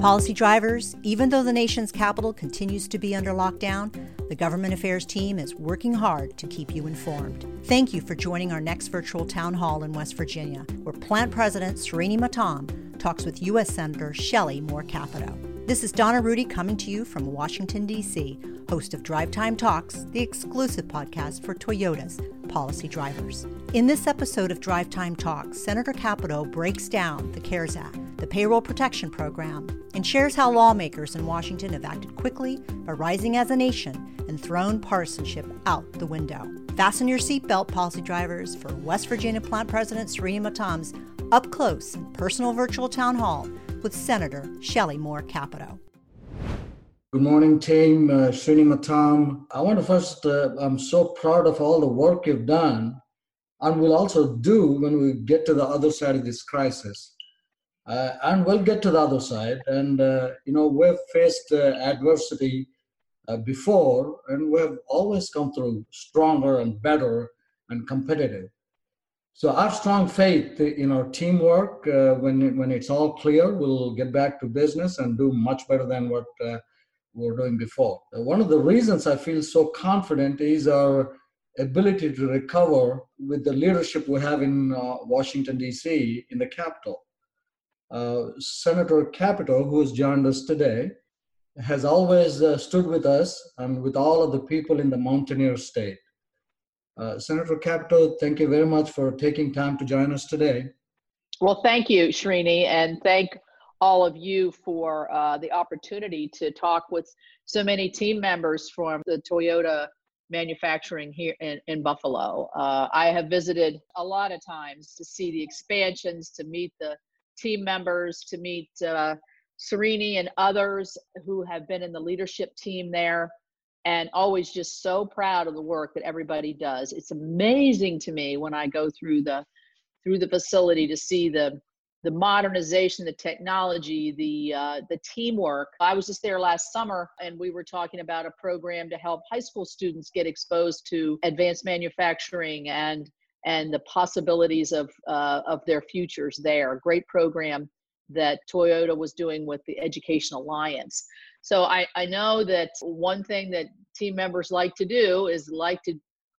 Policy drivers, even though the nation's capital continues to be under lockdown, the Government Affairs team is working hard to keep you informed. Thank you for joining our next virtual town hall in West Virginia, where Plant President Srini Matam talks with U.S. Senator Shelley Moore Capito. This is Donna Rudy coming to you from Washington, D.C., host of Drive Time Talks, the exclusive podcast for Toyota's policy drivers. In this episode of Drive Time Talks, Senator Capito breaks down the CARES Act, the Payroll Protection Program, and shares how lawmakers in Washington have acted quickly by rising as a nation and thrown partisanship out the window. Fasten your seatbelt, policy drivers, for West Virginia Plant President Srini Matam's up close and personal virtual town hall with Senator Shelley Moore Capito. Good morning, team. Uh, Srini Matam. I want to first, uh, I'm so proud of all the work you've done and will also do when we get to the other side of this crisis. Uh, and we'll get to the other side. And, uh, you know, we've faced uh, adversity uh, before, and we've always come through stronger and better and competitive. So have strong faith in our teamwork. Uh, when when it's all clear, we'll get back to business and do much better than what uh, we were doing before. One of the reasons I feel so confident is our ability to recover with the leadership we have in Washington D.C. in the Capitol. Uh, Senator Capito, who has joined us today, has always uh, stood with us and with all of the people in the Mountaineer State. Uh, Senator Capito, thank you very much for taking time to join us today. Well, thank you, Srini, and thank all of you for uh, the opportunity to talk with so many team members from the Toyota manufacturing here in, in Buffalo. Uh, I have visited a lot of times to see the expansions, to meet the team members, to meet uh, Srini and others who have been in the leadership team there and always just so proud of the work that everybody does. It's amazing to me when I go through the through the facility to see the the modernization, the technology, the uh, the teamwork. I was just there last summer, and we were talking about a program to help high school students get exposed to advanced manufacturing and and the possibilities of uh, of their futures there. A great program that Toyota was doing with the Education Alliance. So I, I know that one thing that team members like to do is like to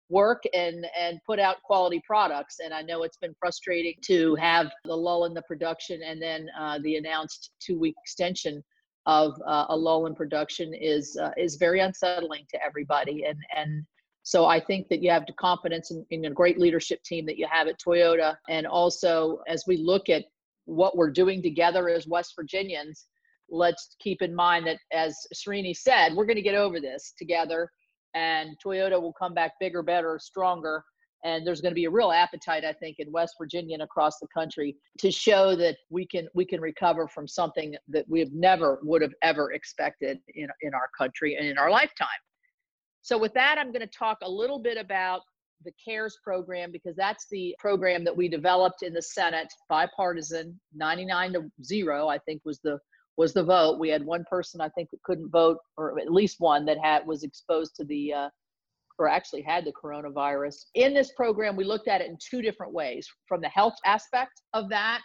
work and and put out quality products and i know it's been frustrating to have the lull in the production and then uh, the announced two week extension of uh, a lull in production is uh, is very unsettling to everybody and and so i think that you have the confidence in, in a great leadership team that you have at toyota and also as we look at what we're doing together as west virginians let's keep in mind that as Srini said, we're going to get over this together and Toyota will come back bigger, better, stronger. And there's going to be a real appetite, I think, in West Virginia and across the country to show that we can we can recover from something that we have never would have ever expected in, in our country and in our lifetime. So with that, I'm going to talk a little bit about the CARES program because that's the program that we developed in the Senate, bipartisan, 99 to 0, I think was the was the vote. We had one person I think that couldn't vote, or at least one that had was exposed to the, uh, or actually had the coronavirus. In this program, we looked at it in two different ways: from the health aspect of that,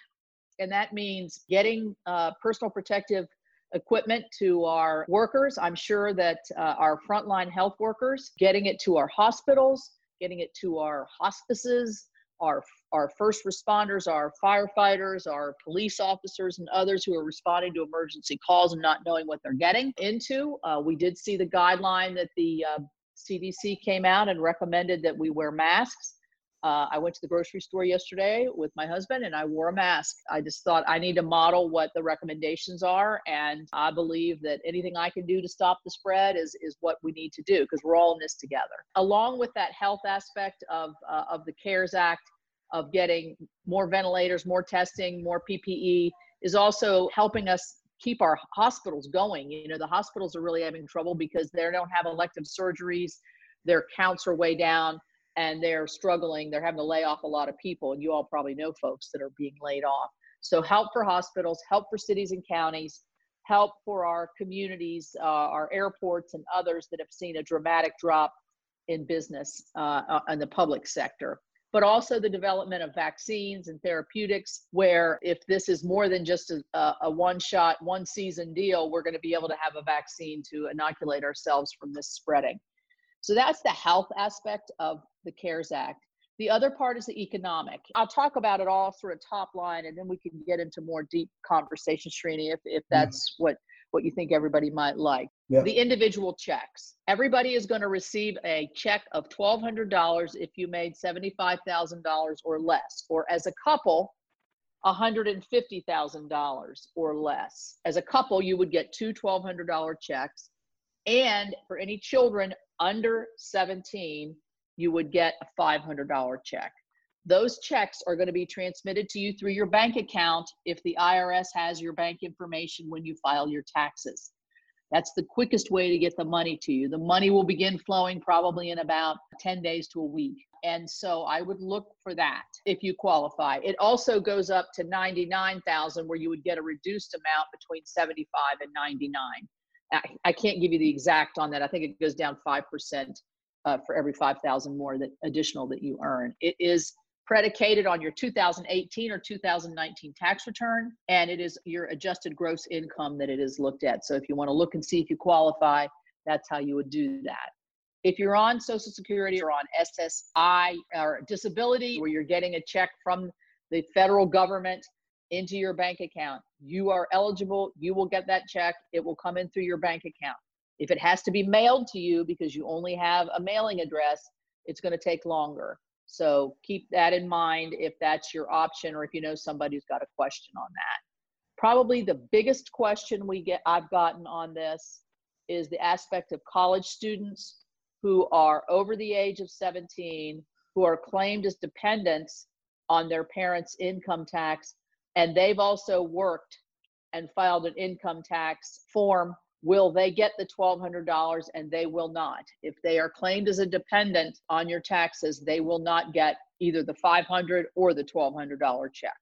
and that means getting uh, personal protective equipment to our workers. I'm sure that uh, our frontline health workers, getting it to our hospitals, getting it to our hospices, our our first responders, our firefighters, our police officers, and others who are responding to emergency calls and not knowing what they're getting into. Uh, we did see the guideline that the uh, CDC came out and recommended that we wear masks. Uh, I went to the grocery store yesterday with my husband and I wore a mask. I just thought I need to model what the recommendations are. And I believe that anything I can do to stop the spread is, is what we need to do because we're all in this together. Along with that health aspect of, uh, of the CARES Act, of getting more ventilators, more testing, more PPE is also helping us keep our hospitals going. You know, the hospitals are really having trouble because they don't have elective surgeries, their counts are way down, and they're struggling. They're having to lay off a lot of people, and you all probably know folks that are being laid off. So, help for hospitals, help for cities and counties, help for our communities, uh, our airports, and others that have seen a dramatic drop in business uh, uh in the public sector. but also the development of vaccines and therapeutics, where if this is more than just a, a one shot, one season deal, we're going to be able to have a vaccine to inoculate ourselves from this spreading. So that's the health aspect of the CARES Act. The other part is the economic. I'll talk about it all sort of top line, and then we can get into more deep conversation, Srini, if, if that's mm. what what you think everybody might like. The individual checks. Everybody is going to receive a check of $1,200 if you made $75,000 or less, or as a couple, $150,000 or less. As a couple, you would get two $1,200 checks. And for any children under 17, you would get a $500 check. Those checks are going to be transmitted to you through your bank account if the IRS has your bank information when you file your taxes. That's the quickest way to get the money to you. The money will begin flowing probably in about 10 days to a week. And so I would look for that if you qualify. It also goes up to 99,000 where you would get a reduced amount between 75 and 99. I, I can't give you the exact on that. I think it goes down 5% uh, for every 5,000 more that additional that you earn. It is predicated on your 2018 or 2019 tax return, and it is your adjusted gross income that it is looked at. So if you want to look and see if you qualify, that's how you would do that. If you're on Social Security or on SSI or disability, where you're getting a check from the federal government into your bank account, you are eligible. You will get that check. It will come in through your bank account. If it has to be mailed to you because you only have a mailing address, it's going to take longer. So keep that in mind if that's your option or if you know somebody who's got a question on that. Probably the biggest question we get I've gotten on this is the aspect of college students who are over the age of 17 who are claimed as dependents on their parents' income tax and they've also worked and filed an income tax form will they get the $1,200 and they will not. If they are claimed as a dependent on your taxes, they will not get either the 500 or the $1,200 check.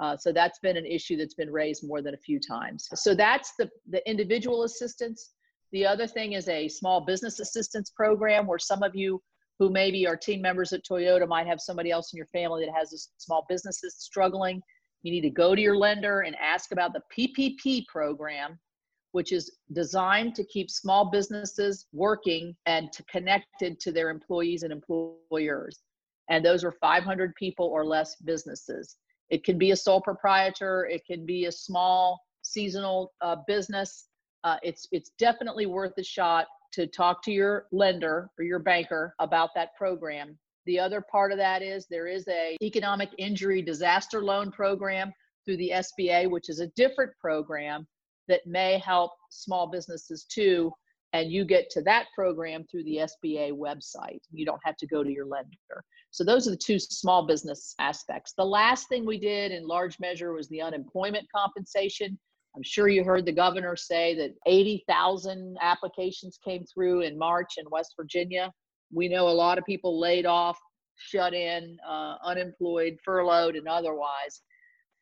Uh, so that's been an issue that's been raised more than a few times. So that's the, the individual assistance. The other thing is a small business assistance program where some of you who maybe are team members at Toyota might have somebody else in your family that has a small business that's struggling. You need to go to your lender and ask about the PPP program which is designed to keep small businesses working and to connected to their employees and employers. And those are 500 people or less businesses. It can be a sole proprietor, it can be a small seasonal uh, business. Uh, it's it's definitely worth a shot to talk to your lender or your banker about that program. The other part of that is there is a economic injury disaster loan program through the SBA, which is a different program that may help small businesses too. And you get to that program through the SBA website. You don't have to go to your lender. So those are the two small business aspects. The last thing we did in large measure was the unemployment compensation. I'm sure you heard the governor say that 80,000 applications came through in March in West Virginia. We know a lot of people laid off, shut in, uh, unemployed, furloughed, and otherwise.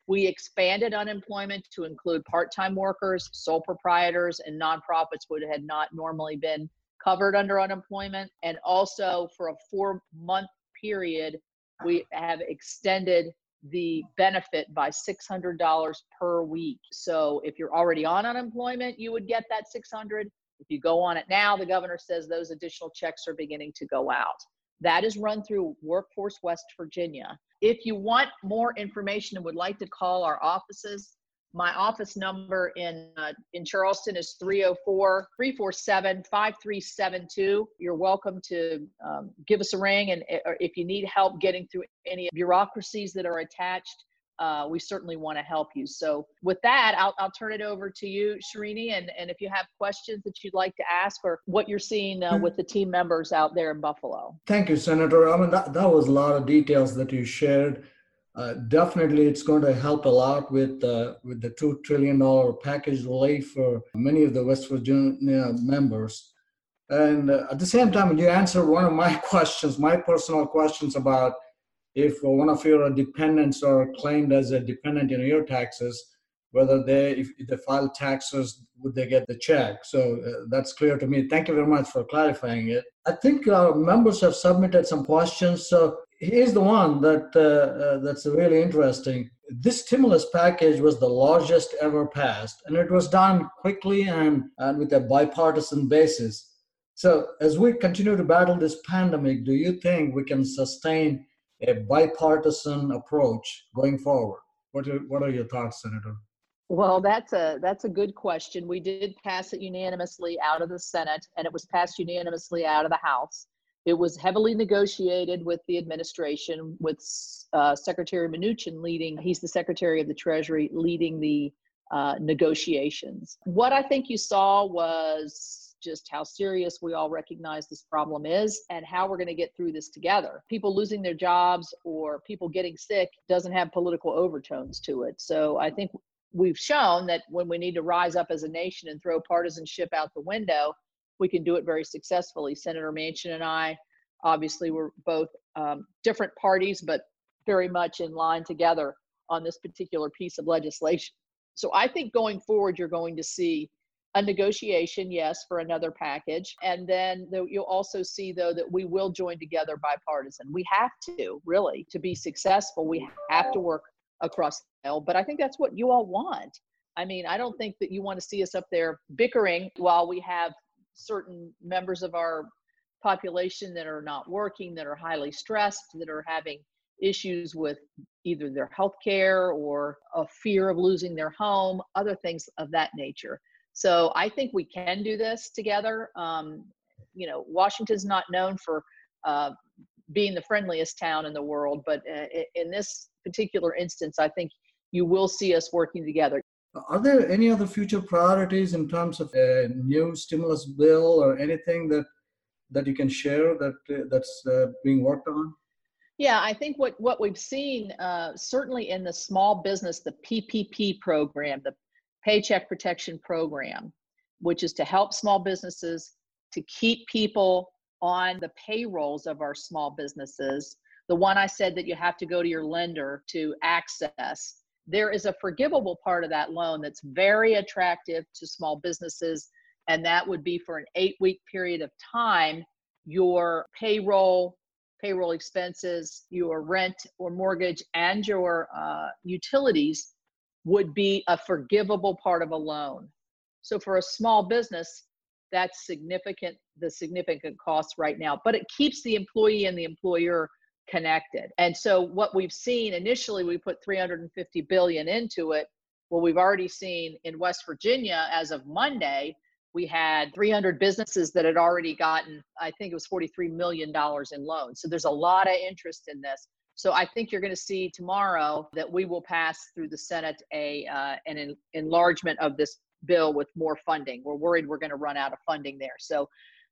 We expanded unemployment to include part time workers, sole proprietors, and nonprofits would had not normally been covered under unemployment. And also for a four month period, we have extended the benefit by $600 per week. So if you're already on unemployment, you would get that 600. If you go on it now, the governor says those additional checks are beginning to go out. That is run through Workforce West Virginia. If you want more information and would like to call our offices, my office number in uh, in Charleston is 304 347 5372. You're welcome to um, give us a ring. And uh, if you need help getting through any bureaucracies that are attached, uh, we certainly want to help you. So with that, I'll, I'll turn it over to you, Srini. And, and if you have questions that you'd like to ask or what you're seeing uh, with the team members out there in Buffalo. Thank you, Senator. I mean, that, that was a lot of details that you shared. Uh, definitely, it's going to help a lot with uh, with the two trillion dollar package relief for many of the West Virginia members. And uh, at the same time, you answered one of my questions, my personal questions about if one of your dependents are claimed as a dependent in your taxes, whether they, if they file taxes, would they get the check? So uh, that's clear to me. Thank you very much for clarifying it. I think our members have submitted some questions. So here's the one that uh, uh, that's really interesting. This stimulus package was the largest ever passed, and it was done quickly and, and with a bipartisan basis. So, as we continue to battle this pandemic, do you think we can sustain a bipartisan approach going forward? What are, what are your thoughts, Senator? Well, that's a that's a good question. We did pass it unanimously out of the Senate, and it was passed unanimously out of the House. It was heavily negotiated with the administration, with uh, Secretary Mnuchin leading. He's the Secretary of the Treasury, leading the uh, negotiations. What I think you saw was just how serious we all recognize this problem is and how we're going to get through this together. People losing their jobs or people getting sick doesn't have political overtones to it. So I think we've shown that when we need to rise up as a nation and throw partisanship out the window, we can do it very successfully. Senator Manchin and I, obviously, we're both um, different parties, but very much in line together on this particular piece of legislation. So I think going forward, you're going to see a negotiation, yes, for another package. And then you'll also see, though, that we will join together bipartisan. We have to, really, to be successful, we have to work across the aisle. But I think that's what you all want. I mean, I don't think that you want to see us up there bickering while we have certain members of our population that are not working, that are highly stressed, that are having issues with either their health care or a fear of losing their home, other things of that nature. So I think we can do this together. Um, you know, Washington's not known for uh, being the friendliest town in the world, but uh, in this particular instance, I think you will see us working together. Are there any other future priorities in terms of a new stimulus bill or anything that that you can share that uh, that's uh, being worked on? Yeah, I think what what we've seen uh, certainly in the small business, the PPP program, the Paycheck Protection Program, which is to help small businesses to keep people on the payrolls of our small businesses. The one I said that you have to go to your lender to access there is a forgivable part of that loan that's very attractive to small businesses, and that would be for an eight week period of time. Your payroll, payroll expenses, your rent or mortgage, and your uh, utilities would be a forgivable part of a loan. So for a small business, that's significant, the significant cost right now, but it keeps the employee and the employer connected. And so what we've seen initially, we put 350 billion into it. Well, we've already seen in West Virginia as of Monday, we had 300 businesses that had already gotten, I think it was 43 million dollars in loans. So there's a lot of interest in this. So I think you're going to see tomorrow that we will pass through the Senate a uh, an en- enlargement of this bill with more funding. We're worried we're going to run out of funding there. So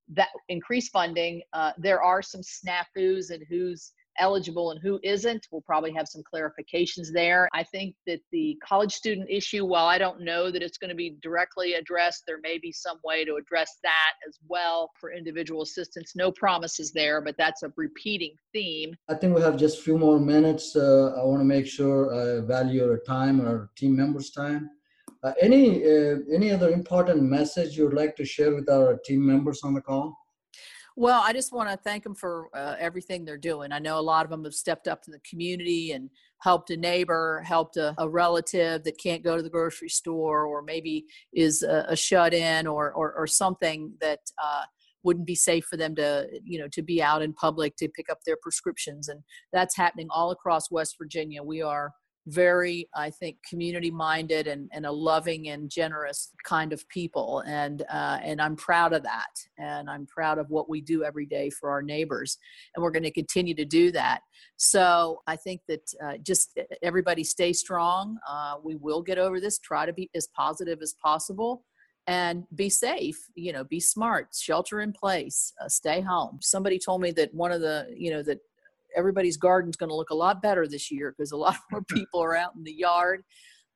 that increased funding, uh, there are some snafus and who's eligible and who isn't. We'll probably have some clarifications there. I think that the college student issue, while I don't know that it's going to be directly addressed, there may be some way to address that as well for individual assistance. No promises there, but that's a repeating theme. I think we have just a few more minutes. Uh, I want to make sure I value your time our team members' time. Uh, any uh, any other important message you'd like to share with our team members on the call? Well, I just want to thank them for uh, everything they're doing. I know a lot of them have stepped up in the community and helped a neighbor, helped a, a relative that can't go to the grocery store, or maybe is a, a shut in, or, or, or something that uh, wouldn't be safe for them to you know to be out in public to pick up their prescriptions and that's happening all across west virginia we are very i think community minded and, and a loving and generous kind of people. And uh, and i'm proud of that. And i'm proud of what we do every day for our neighbors. And we're going to continue to do that. So i think that uh, just everybody stay strong. Uh, we will get over this. Try to be as positive as possible. And be safe. You know be smart. Shelter in place. Uh, stay home. Somebody told me that one of the you know that everybody's garden's going to look a lot better this year because a lot more people are out in the yard.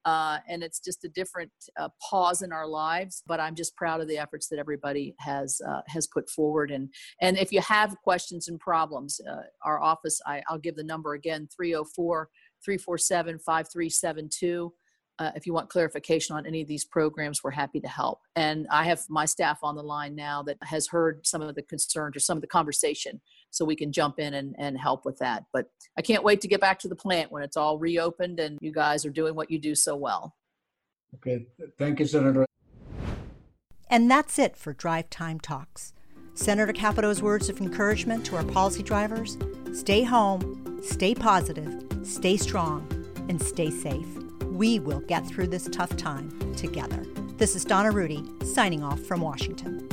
Uh, and it's just a different uh, pause in our lives. But I'm just proud of the efforts that everybody has uh, has put forward. And and if you have questions and problems, uh, our office, I, I'll give the number again: 304 347 5372. uh, if you want clarification on any of these programs, we're happy to help. And I have my staff on the line now that has heard some of the concerns or some of the conversation, so we can jump in and, and help with that. But I can't wait to get back to the plant when it's all reopened and you guys are doing what you do so well. Okay, thank you, Senator. And that's it for Drive Time Talks. Senator Capito's words of encouragement to our policy drivers stay home, stay positive, stay strong, and stay safe. We will get through this tough time together. This is Donna Rudy signing off from Washington.